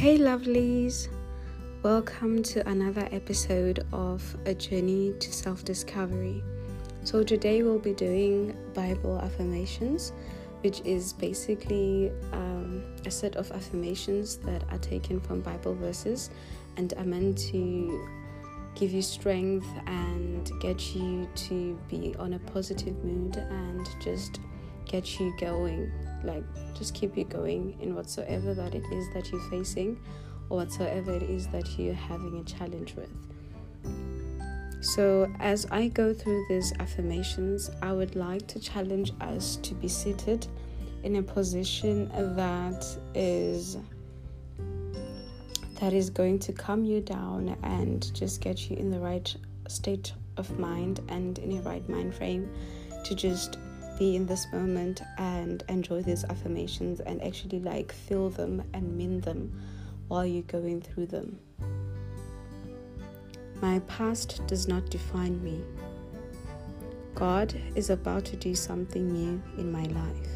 Hey, lovelies! Welcome to another episode of A Journey to Self Discovery. So, today we'll be doing Bible affirmations, which is basically um, a set of affirmations that are taken from Bible verses and are meant to give you strength and get you to be on a positive mood and just get you going like just keep you going in whatsoever that it is that you're facing or whatsoever it is that you're having a challenge with. So as i go through these affirmations i would like to challenge us to be seated in a position that is that is going to calm you down and just get you in the right state of mind and in a right mind frame to just be in this moment and enjoy these affirmations and actually like feel them and mean them while you're going through them. My past does not define me. God is about to do something new in my life.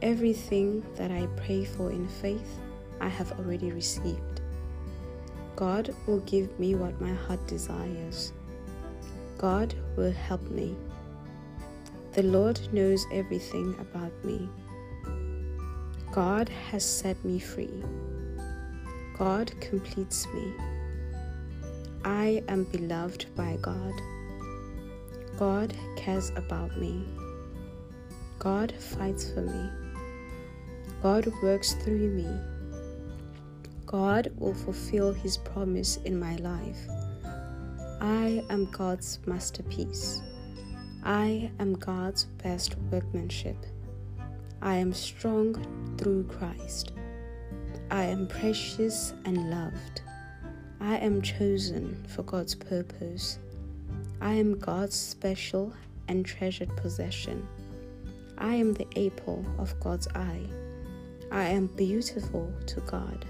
Everything that I pray for in faith, I have already received. God will give me what my heart desires. God will help me the Lord knows everything about me. God has set me free. God completes me. I am beloved by God. God cares about me. God fights for me. God works through me. God will fulfill His promise in my life. I am God's masterpiece. I am God's best workmanship. I am strong through Christ. I am precious and loved. I am chosen for God's purpose. I am God's special and treasured possession. I am the apple of God's eye. I am beautiful to God.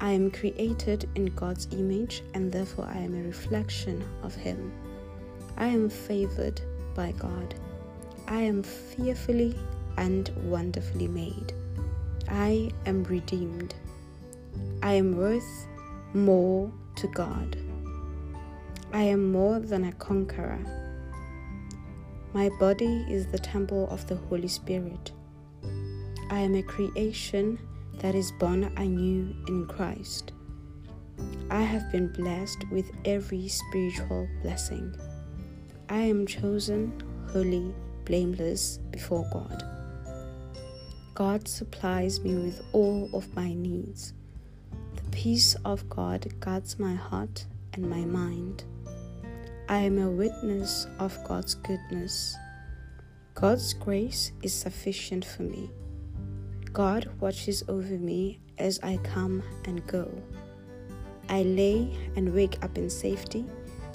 I am created in God's image and therefore I am a reflection of Him. I am favored by God. I am fearfully and wonderfully made. I am redeemed. I am worth more to God. I am more than a conqueror. My body is the temple of the Holy Spirit. I am a creation that is born anew in Christ. I have been blessed with every spiritual blessing. I am chosen, holy, blameless before God. God supplies me with all of my needs. The peace of God guards my heart and my mind. I am a witness of God's goodness. God's grace is sufficient for me. God watches over me as I come and go. I lay and wake up in safety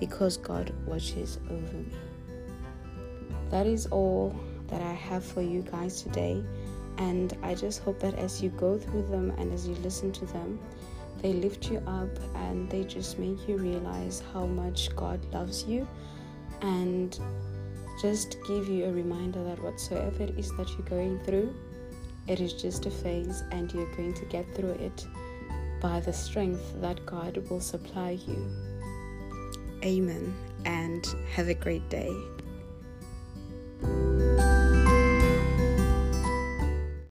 because God watches over me. That is all that I have for you guys today. And I just hope that as you go through them and as you listen to them, they lift you up and they just make you realize how much God loves you and just give you a reminder that whatsoever it is that you're going through, it is just a phase and you're going to get through it by the strength that God will supply you. Amen, and have a great day.